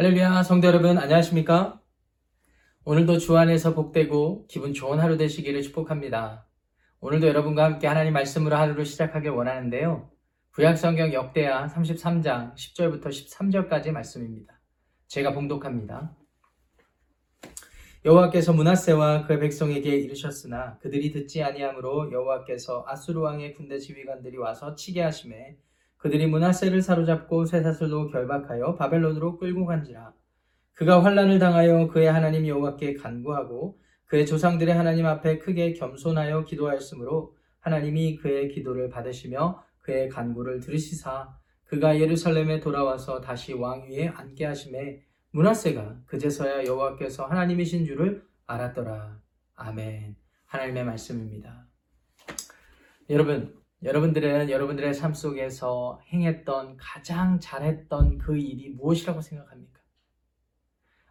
할렐루야, 성도 여러분, 안녕하십니까? 오늘도 주 안에서 복되고 기분 좋은 하루 되시기를 축복합니다. 오늘도 여러분과 함께 하나님 말씀으로 하루를 시작하길 원하는데요. 구약성경 역대하 33장 10절부터 13절까지 말씀입니다. 제가 봉독합니다. 여호와께서 문하세와 그의 백성에게 이르셨으나 그들이 듣지 아니하므로 여호와께서 아수르 왕의 군대 지휘관들이 와서 치게 하심에 그들이 문하세를 사로잡고 쇠사슬로 결박하여 바벨론으로 끌고 간지라 그가 환란을 당하여 그의 하나님 여호와께 간구하고 그의 조상들의 하나님 앞에 크게 겸손하여 기도하였으므로 하나님이 그의 기도를 받으시며 그의 간구를 들으시사 그가 예루살렘에 돌아와서 다시 왕 위에 앉게 하심에 문하세가 그제서야 여호와께서 하나님이신 줄을 알았더라. 아멘. 하나님의 말씀입니다. 여러분, 여러분들은 여러분들의 삶 속에서 행했던 가장 잘했던 그 일이 무엇이라고 생각합니까?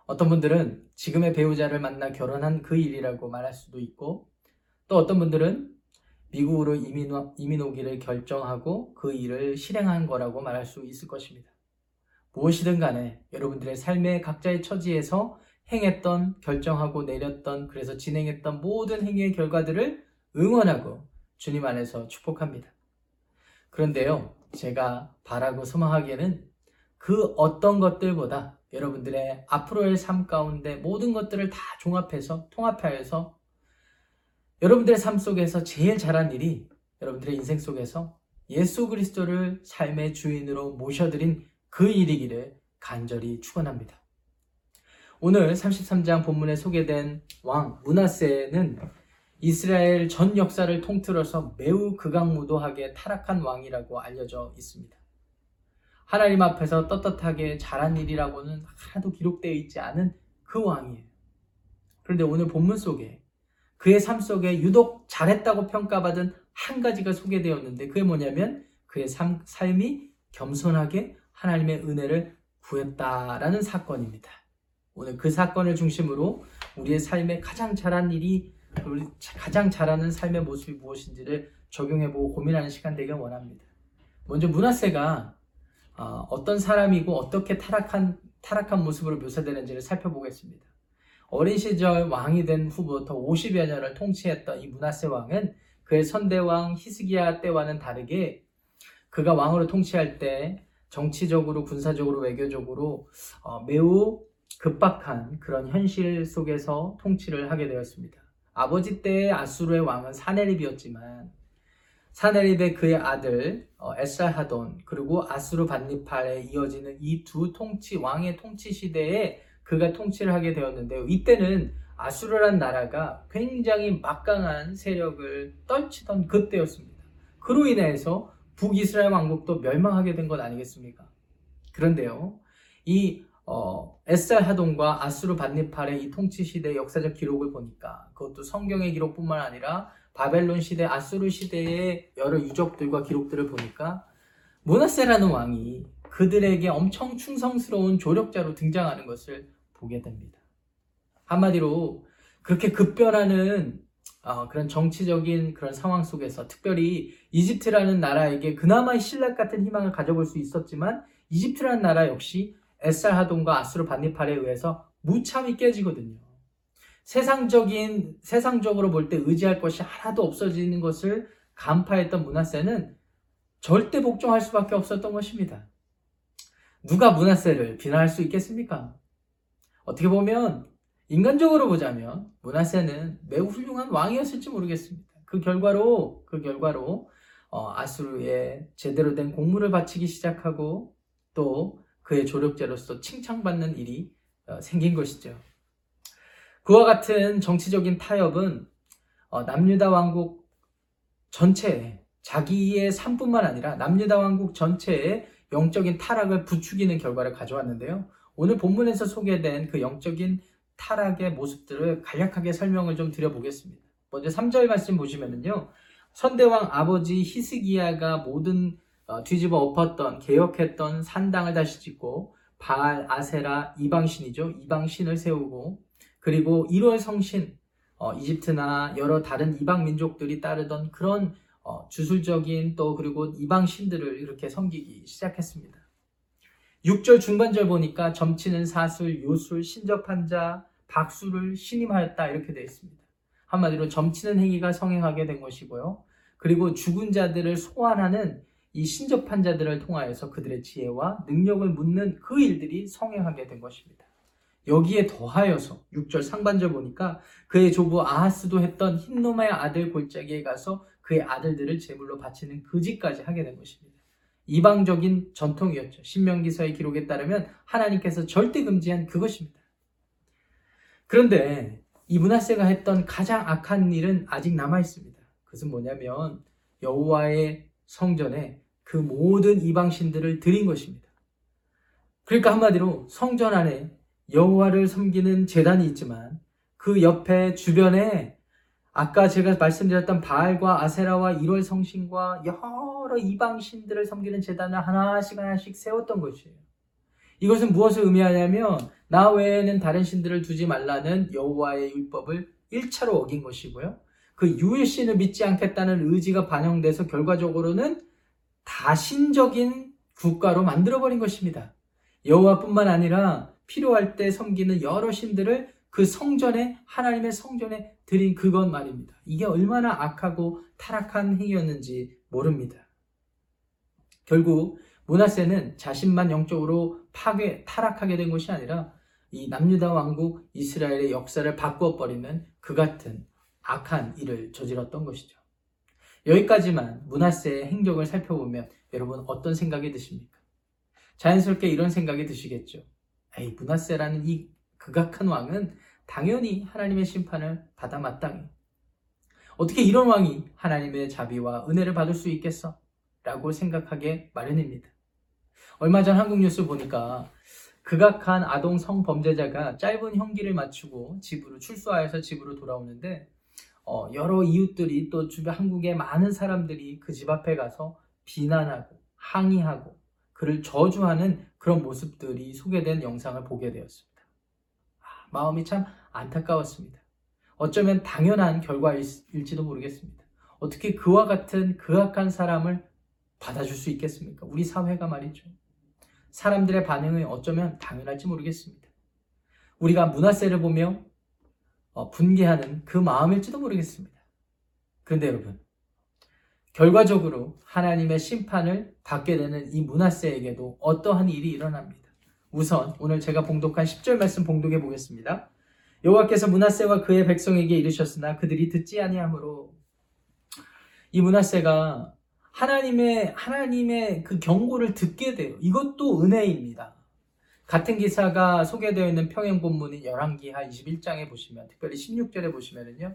어떤 분들은 지금의 배우자를 만나 결혼한 그 일이라고 말할 수도 있고, 또 어떤 분들은 미국으로 이민, 이민 오기를 결정하고 그 일을 실행한 거라고 말할 수 있을 것입니다. 무엇이든 간에 여러분들의 삶의 각자의 처지에서 행했던, 결정하고 내렸던, 그래서 진행했던 모든 행위의 결과들을 응원하고 주님 안에서 축복합니다. 그런데요, 제가 바라고 소망하기에는 그 어떤 것들보다 여러분들의 앞으로의 삶 가운데 모든 것들을 다 종합해서, 통합하여서 여러분들의 삶 속에서 제일 잘한 일이 여러분들의 인생 속에서 예수 그리스도를 삶의 주인으로 모셔드린 그 일이기를 간절히 축원합니다. 오늘 33장 본문에 소개된 왕 문하세는 이스라엘 전 역사를 통틀어서 매우 극악무도하게 타락한 왕이라고 알려져 있습니다. 하나님 앞에서 떳떳하게 잘한 일이라고는 하나도 기록되어 있지 않은 그 왕이에요. 그런데 오늘 본문 속에 그의 삶 속에 유독 잘했다고 평가받은 한 가지가 소개되었는데 그게 뭐냐면 그의 삶, 삶이 겸손하게 하나님의 은혜를 구했다라는 사건입니다. 오늘 그 사건을 중심으로 우리의 삶에 가장 잘한 일이 우리 가장 잘하는 삶의 모습이 무엇인지를 적용해보고 고민하는 시간 되길 원합니다. 먼저 문하세가 어떤 사람이고 어떻게 타락한 타락한 모습으로 묘사되는지를 살펴보겠습니다. 어린 시절 왕이 된 후부터 50여 년을 통치했던 이 문하세 왕은 그의 선대왕 히스기야 때와는 다르게 그가 왕으로 통치할 때 정치적으로, 군사적으로, 외교적으로 어, 매우 급박한 그런 현실 속에서 통치를 하게 되었습니다. 아버지 때의 아수르의 왕은 사네립이었지만 사네립의 그의 아들 어, 에살하돈 그리고 아수르 반니팔에 이어지는 이 두 통치 왕의 통치 시대에 그가 통치를 하게 되었는데요. 이때는 아수르란 나라가 굉장히 막강한 세력을 떨치던 그때였습니다. 그로 인해서 북이스라엘 왕국도 멸망하게 된 것 아니겠습니까? 그런데요, 이 어, 에살 하돈과 아수르 반니팔의 이 통치 시대 역사적 기록을 보니까 그것도 성경의 기록뿐만 아니라 바벨론 시대, 아수르 시대의 여러 유적들과 기록들을 보니까 문하세라는 왕이 그들에게 엄청 충성스러운 조력자로 등장하는 것을 보게 됩니다. 한마디로 그렇게 급변하는 어, 그런 정치적인 그런 상황 속에서 특별히 이집트라는 나라에게 그나마 신락 같은 희망을 가져볼 수 있었지만 이집트라는 나라 역시 에살 하돈과 아수르 반니팔에 의해서 무참히 깨지거든요. 세상적인 세상적으로 볼 때 의지할 것이 하나도 없어지는 것을 간파했던 문하세는 절대 복종할 수밖에 없었던 것입니다. 누가 문하세를 비난할 수 있겠습니까? 어떻게 보면 인간적으로 보자면 문하세는 매우 훌륭한 왕이었을지 모르겠습니다. 그 결과로 그 결과로 어, 아수르에 제대로 된 공물을 바치기 시작하고 또 그의 조력자로서 칭찬받는 일이 어, 생긴 것이죠. 그와 같은 정치적인 타협은 어, 남유다 왕국 전체에 자기의 삶뿐만 아니라 남유다 왕국 전체에 영적인 타락을 부추기는 결과를 가져왔는데요. 오늘 본문에서 소개된 그 영적인 타락의 모습들을 간략하게 설명을 좀 드려보겠습니다. 먼저 3절 말씀 보시면은요. 선대왕 아버지 히스기야가 모든 어, 뒤집어 엎었던 개혁했던 산당을 다시 짓고 바알, 아세라, 이방신이죠. 이방신을 세우고 그리고 1월 성신 어, 이집트나 여러 다른 이방 민족들이 따르던 그런 어, 주술적인 또 그리고 이방 신들을 이렇게 섬기기 시작했습니다. 6절 중반절 보니까 점치는 사술, 요술, 신접한 자, 박수를 신임하였다 이렇게 되어 있습니다. 한마디로 점치는 행위가 성행하게 된 것이고요. 그리고 죽은 자들을 소환하는 이 신접한 자들을 통하여서 그들의 지혜와 능력을 묻는 그 일들이 성행하게 된 것입니다. 여기에 더하여서 6절 상반절 보니까 그의 조부 아하스도 했던 흰노마의 아들 골짜기에 가서 그의 아들들을 제물로 바치는 그 짓까지 하게 된 것입니다. 이방적인 전통이었죠. 신명기서의 기록에 따르면 하나님께서 절대 금지한 그것입니다. 그런데 이 문하세가 했던 가장 악한 일은 아직 남아 있습니다. 그것은 뭐냐면 여호와의 성전에 그 모든 이방 신들을 드린 것입니다. 그러니까 한마디로 성전 안에 여호와를 섬기는 제단이 있지만 그 옆에 주변에 아까 제가 말씀드렸던 바알과 아세라와 1월 성신과 여러 이방 신들을 섬기는 제단을 하나씩 하나씩 세웠던 것이에요. 이것은 무엇을 의미하냐면 나 외에는 다른 신들을 두지 말라는 여호와의 율법을 1차로 어긴 것이고요. 그 유일신을 믿지 않겠다는 의지가 반영돼서 결과적으로는 다신적인 국가로 만들어버린 것입니다. 여호와뿐만 아니라 필요할 때 섬기는 여러 신들을 그 성전에 하나님의 성전에 드린 그것 말입니다. 이게 얼마나 악하고 타락한 행위였는지 모릅니다. 결국 문하세는 자신만 영적으로 파괴 타락하게 된 것이 아니라 이 남유다 왕국 이스라엘의 역사를 바꿔버리는 그 같은 악한 일을 저질렀던 것이죠. 여기까지만 문하세의 행적을 살펴보면 여러분 어떤 생각이 드십니까? 자연스럽게 이런 생각이 드시겠죠. 에이, 문하세라는 이 극악한 왕은 당연히 하나님의 심판을 받아 마땅해. 어떻게 이런 왕이 하나님의 자비와 은혜를 받을 수 있겠어? 라고 생각하게 마련입니다. 얼마 전 한국 뉴스 보니까 극악한 아동 성범죄자가 짧은 형기를 마치고 집으로 출소하여서 집으로 돌아오는데 어, 여러 이웃들이 또 주변 한국의 많은 사람들이 그 집 앞에 가서 비난하고 항의하고 그를 저주하는 그런 모습들이 소개된 영상을 보게 되었습니다. 아, 마음이 참 안타까웠습니다. 어쩌면 당연한 결과일지도 모르겠습니다. 어떻게 그와 같은 그악한 사람을 받아줄 수 있겠습니까? 우리 사회가 말이죠. 사람들의 반응은 어쩌면 당연할지 모르겠습니다. 우리가 문화세를 보며 어, 분개하는 그 마음일지도 모르겠습니다. 그런데 여러분, 결과적으로 하나님의 심판을 받게 되는 이 문하세에게도 어떠한 일이 일어납니다. 우선 오늘 제가 봉독한 10절 말씀 봉독해 보겠습니다. 여호와께서 문하세와 그의 백성에게 이르셨으나 그들이 듣지 아니하므로 이 문하세가 하나님의 하나님의 그 경고를 듣게 돼요. 이것도 은혜입니다. 같은 기사가 소개되어 있는 평행 본문인 열왕기하 21장에 보시면 특별히 16절에 보시면은요.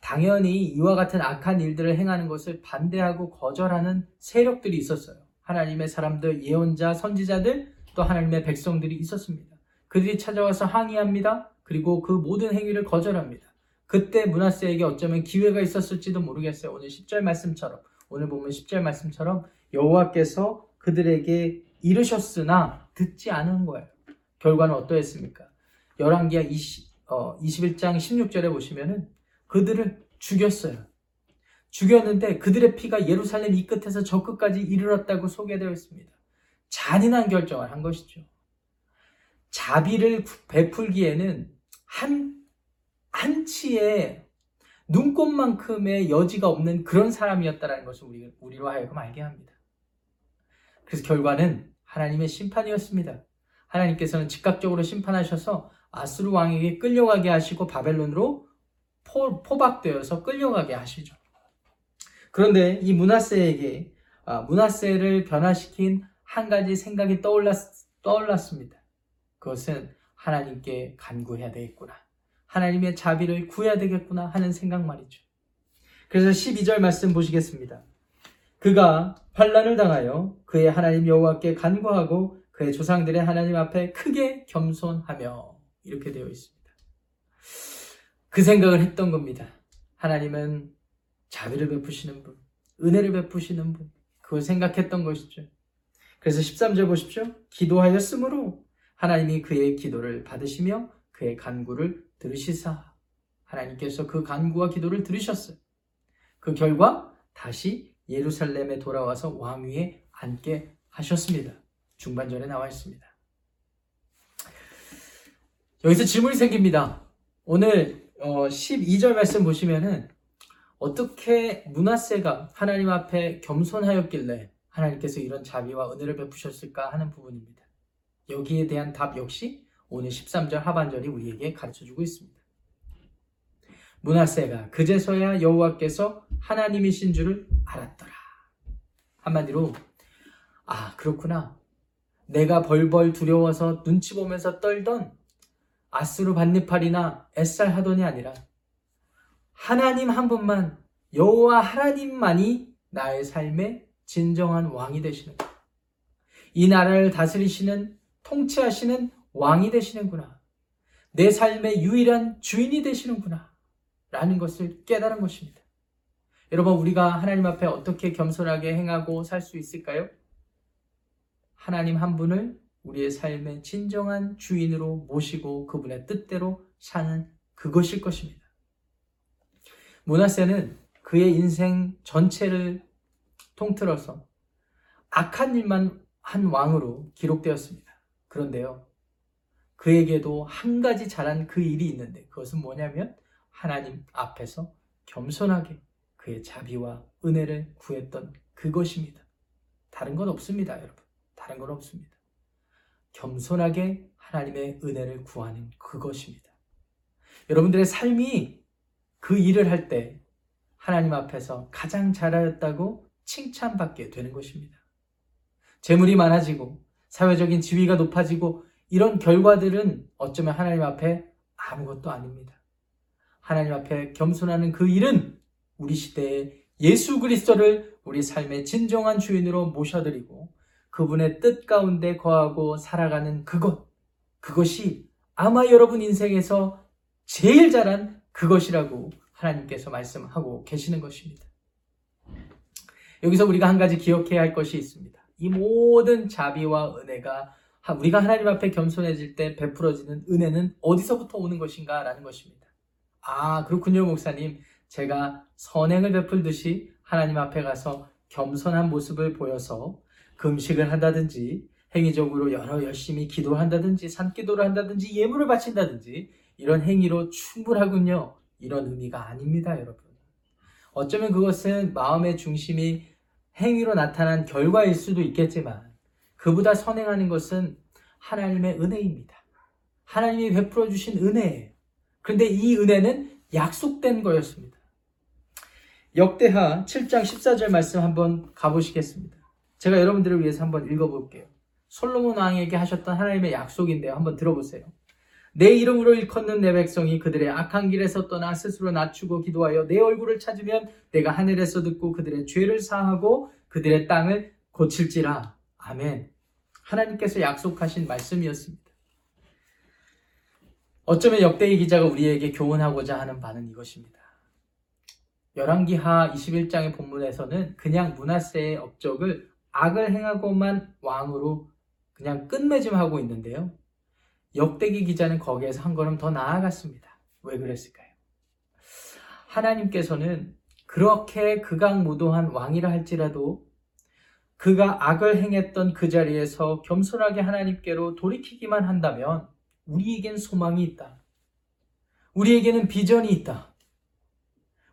당연히 이와 같은 악한 일들을 행하는 것을 반대하고 거절하는 세력들이 있었어요. 하나님의 사람들, 예언자, 선지자들, 또 하나님의 백성들이 있었습니다. 그들이 찾아와서 항의합니다. 그리고 그 모든 행위를 거절합니다. 그때 문하세에게 어쩌면 기회가 있었을지도 모르겠어요. 오늘 10절 말씀처럼 오늘 보면 10절 말씀처럼 여호와께서 그들에게 이르셨으나 듣지 않은 거예요. 결과는 어떠했습니까? 열왕기하 20, 어, 21장 16절에 보시면은 그들을 죽였어요. 죽였는데 그들의 피가 예루살렘 이 끝에서 저 끝까지 이르렀다고 소개되어 있습니다. 잔인한 결정을 한 것이죠. 자비를 베풀기에는 한, 한 치의 눈꽃만큼의 여지가 없는 그런 사람이었다는 것을 우리, 우리로 하여금 알게 합니다. 그래서 결과는 하나님의 심판이었습니다. 하나님께서는 즉각적으로 심판하셔서 아수르 왕에게 끌려가게 하시고 바벨론으로 포, 포박되어서 끌려가게 하시죠. 그런데 이 문하세에게 아, 문하세를 변화시킨 한 가지 생각이 떠올랐, 떠올랐습니다. 그것은 하나님께 간구해야 되겠구나. 하나님의 자비를 구해야 되겠구나 하는 생각 말이죠. 그래서 12절 말씀 보시겠습니다. 그가 환란을 당하여 그의 하나님 여호와께 간구하고 그의 조상들의 하나님 앞에 크게 겸손하며 이렇게 되어 있습니다. 그 생각을 했던 겁니다. 하나님은 자비를 베푸시는 분, 은혜를 베푸시는 분, 그걸 생각했던 것이죠. 그래서 13절 보십시오. 기도하였으므로 하나님이 그의 기도를 받으시며 그의 간구를 들으시사 하나님께서 그 간구와 기도를 들으셨어요. 그 결과 다시 예루살렘에 돌아와서 왕위에 앉게 하셨습니다. 중반절에 나와 있습니다. 여기서 질문이 생깁니다. 오늘 12절 말씀 보시면은 어떻게 문하세가 하나님 앞에 겸손하였길래 하나님께서 이런 자비와 은혜를 베푸셨을까 하는 부분입니다. 여기에 대한 답 역시 오늘 13절 하반절이 우리에게 가르쳐 주고 있습니다. 문하세가 그제서야 여호와께서 하나님이신 줄을 알았더라. 한마디로 아 그렇구나. 내가 벌벌 두려워서 눈치 보면서 떨던 아스루 반니팔이나 에살 하돈이 아니라 하나님 한 분만 여호와 하나님만이 나의 삶의 진정한 왕이 되시는 거야. 이 나라를 다스리시는 통치하시는 왕이 되시는구나. 내 삶의 유일한 주인이 되시는구나. 라는 것을 깨달은 것입니다. 여러분, 우리가 하나님 앞에 어떻게 겸손하게 행하고 살 수 있을까요? 하나님 한 분을 우리의 삶의 진정한 주인으로 모시고 그분의 뜻대로 사는 그것일 것입니다. 문하세는 그의 인생 전체를 통틀어서 악한 일만 한 왕으로 기록되었습니다. 그런데요, 그에게도 한 가지 잘한 그 일이 있는데 그것은 뭐냐면 하나님 앞에서 겸손하게 그의 자비와 은혜를 구했던 그것입니다. 다른 건 없습니다, 여러분. 다른 건 없습니다. 겸손하게 하나님의 은혜를 구하는 그것입니다. 여러분들의 삶이 그 일을 할 때 하나님 앞에서 가장 잘하였다고 칭찬받게 되는 것입니다. 재물이 많아지고 사회적인 지위가 높아지고 이런 결과들은 어쩌면 하나님 앞에 아무것도 아닙니다. 하나님 앞에 겸손하는 그 일은 우리 시대에 예수 그리스도를 우리 삶의 진정한 주인으로 모셔드리고 그분의 뜻 가운데 거하고 살아가는 그것, 그것이 아마 여러분 인생에서 제일 잘한 그것이라고 하나님께서 말씀하고 계시는 것입니다. 여기서 우리가 한 가지 기억해야 할 것이 있습니다. 이 모든 자비와 은혜가 우리가 하나님 앞에 겸손해질 때 베풀어지는 은혜는 어디서부터 오는 것인가 라는 것입니다. 아, 그렇군요, 목사님. 제가 선행을 베풀듯이 하나님 앞에 가서 겸손한 모습을 보여서 금식을 한다든지 행위적으로 여러 열심히 기도한다든지 산기도를 한다든지 예물을 바친다든지 이런 행위로 충분하군요. 이런 의미가 아닙니다, 여러분. 어쩌면 그것은 마음의 중심이 행위로 나타난 결과일 수도 있겠지만 그보다 선행하는 것은 하나님의 은혜입니다. 하나님이 베풀어 주신 은혜예요. 그런데 이 은혜는 약속된 거였습니다. 역대하 7장 14절 말씀 한번 가보시겠습니다. 제가 여러분들을 위해서 한번 읽어볼게요. 솔로몬 왕에게 하셨던 하나님의 약속인데요. 한번 들어보세요. 내 이름으로 일컫는 내 백성이 그들의 악한 길에서 떠나 스스로 낮추고 기도하여 내 얼굴을 찾으면 내가 하늘에서 듣고 그들의 죄를 사하고 그들의 땅을 고칠지라. 아멘. 하나님께서 약속하신 말씀이었습니다. 어쩌면 역대의 기자가 우리에게 교훈하고자 하는 바는 이것입니다. 열왕기하 21장의 본문에서는 그냥 문하세의 업적을 악을 행하고만 왕으로 그냥 끝맺음하고 있는데요. 역대기 기자는 거기에서 한 걸음 더 나아갔습니다. 왜 그랬을까요? 하나님께서는 그렇게 극악무도한 왕이라 할지라도 그가 악을 행했던 그 자리에서 겸손하게 하나님께로 돌이키기만 한다면 우리에겐 소망이 있다. 우리에게는 비전이 있다.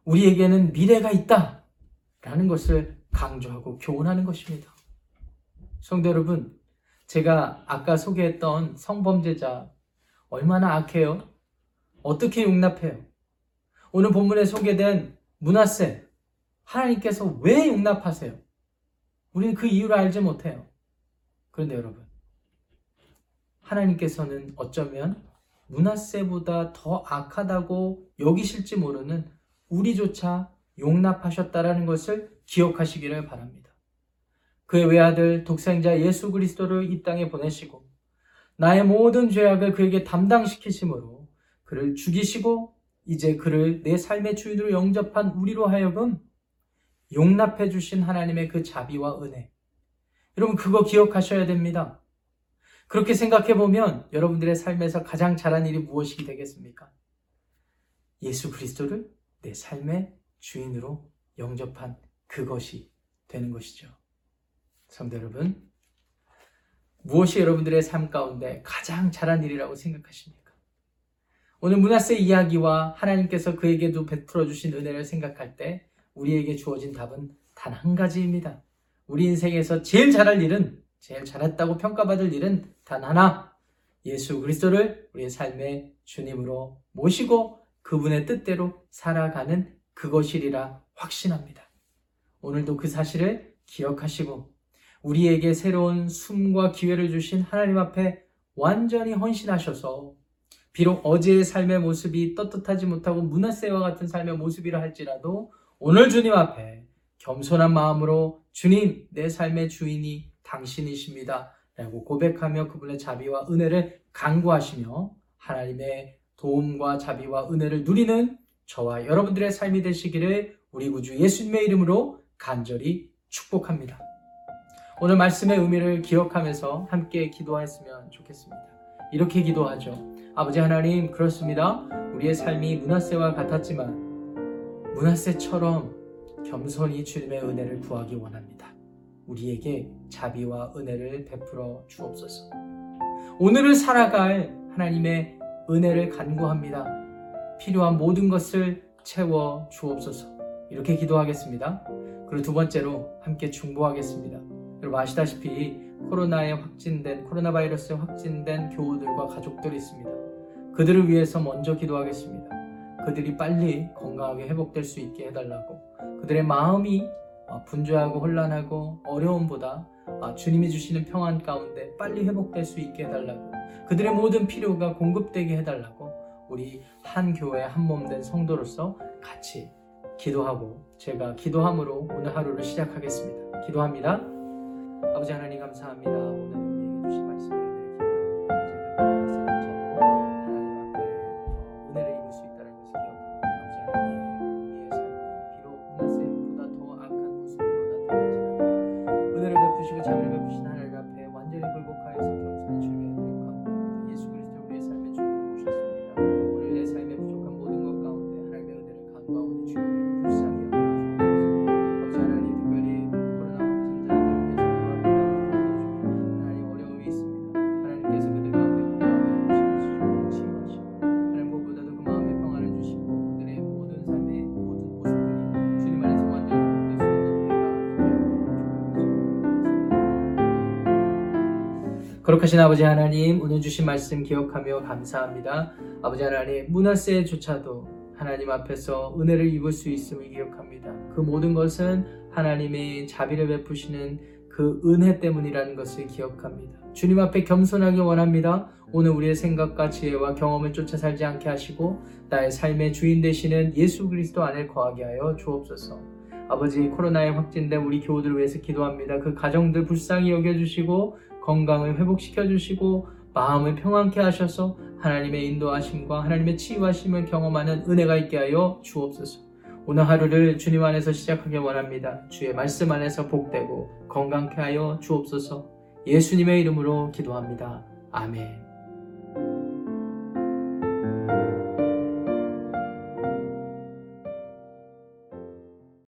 우리에게는 미래가 있다. 라는 것을 강조하고 교훈하는 것입니다. 성도 여러분, 제가 아까 소개했던 성범죄자 얼마나 악해요? 어떻게 용납해요? 오늘 본문에 소개된 문하세 하나님께서 왜 용납하세요? 우리는 그 이유를 알지 못해요. 그런데 여러분, 하나님께서는 어쩌면 문하세보다 더 악하다고 여기실지 모르는 우리조차 용납하셨다라는 것을 기억하시기를 바랍니다. 그의 외아들 독생자 예수 그리스도를 이 땅에 보내시고 나의 모든 죄악을 그에게 담당시키심으로 그를 죽이시고 이제 그를 내 삶의 주인으로 영접한 우리로 하여금 용납해 주신 하나님의 그 자비와 은혜. 여러분 그거 기억하셔야 됩니다. 그렇게 생각해 보면 여러분들의 삶에서 가장 잘한 일이 무엇이 되겠습니까? 예수 그리스도를 내 삶의 주인으로 영접한 그것이 되는 것이죠. 성도 여러분, 무엇이 여러분들의 삶 가운데 가장 잘한 일이라고 생각하십니까? 오늘 문하세 이야기와 하나님께서 그에게도 베풀어 주신 은혜를 생각할 때 우리에게 주어진 답은 단 한 가지입니다. 우리 인생에서 제일 잘할 일은 제일 잘했다고 평가받을 일은 단 하나. 예수 그리스도를 우리의 삶의 주님으로 모시고 그분의 뜻대로 살아가는 그것이리라 확신합니다. 오늘도 그 사실을 기억하시고 우리에게 새로운 숨과 기회를 주신 하나님 앞에 완전히 헌신하셔서 비록 어제의 삶의 모습이 떳떳하지 못하고 문하세와 같은 삶의 모습이라 할지라도 오늘 주님 앞에 겸손한 마음으로 주님 내 삶의 주인이 당신이십니다. 라고 고백하며 그분의 자비와 은혜를 간구하시며 하나님의 도움과 자비와 은혜를 누리는 저와 여러분들의 삶이 되시기를 우리 구주 예수님의 이름으로 간절히 축복합니다. 오늘 말씀의 의미를 기억하면서 함께 기도했으면 좋겠습니다. 이렇게 기도하죠. 아버지 하나님, 그렇습니다. 우리의 삶이 문하세와 같았지만, 문하세처럼 겸손히 주님의 은혜를 구하기 원합니다. 우리에게 자비와 은혜를 베풀어 주옵소서. 오늘을 살아갈 하나님의 은혜를 간구합니다. 필요한 모든 것을 채워 주옵소서. 이렇게 기도하겠습니다. 그리고 두 번째로 함께 중보하겠습니다. 여러분 아시다시피 코로나에 확진된 코로나 바이러스에 확진된 교우들과 가족들이 있습니다. 그들을 위해서 먼저 기도하겠습니다. 그들이 빨리 건강하게 회복될 수 있게 해달라고 그들의 마음이 어, 분주하고 혼란하고 어려움보다 어, 주님이 주시는 평안 가운데 빨리 회복될 수 있게 해달라고 그들의 모든 필요가 공급되게 해달라고 우리 한 교회 한 몸 된 성도로서 같이 기도하고 제가 기도함으로 오늘 하루를 시작하겠습니다. 기도합니다. 아버지 하나님 감사합니다. 오늘 우리에게 주신 말씀 거룩하신 아버지 하나님 오늘 주신 말씀 기억하며 감사합니다. 아버지 하나님 문하세조차도 하나님 앞에서 은혜를 입을 수 있음을 기억합니다. 그 모든 것은 하나님의 자비를 베푸시는 그 은혜 때문이라는 것을 기억합니다. 주님 앞에 겸손하기 원합니다. 오늘 우리의 생각과 지혜와 경험을 쫓아 살지 않게 하시고 나의 삶의 주인 되시는 예수 그리스도 안에 거하게 하여 주옵소서. 아버지 코로나에 확진된 우리 교우들을 위해서 기도합니다. 그 가정들 불쌍히 여겨주시고 건강을 회복시켜 주시고 마음을 평안케 하셔서 하나님의 인도하심과 하나님의 치유하심을 경험하는 은혜가 있게 하여 주옵소서. 오늘 하루를 주님 안에서 시작하기 원합니다. 주의 말씀 안에서 복되고 건강케 하여 주옵소서. 예수님의 이름으로 기도합니다. 아멘.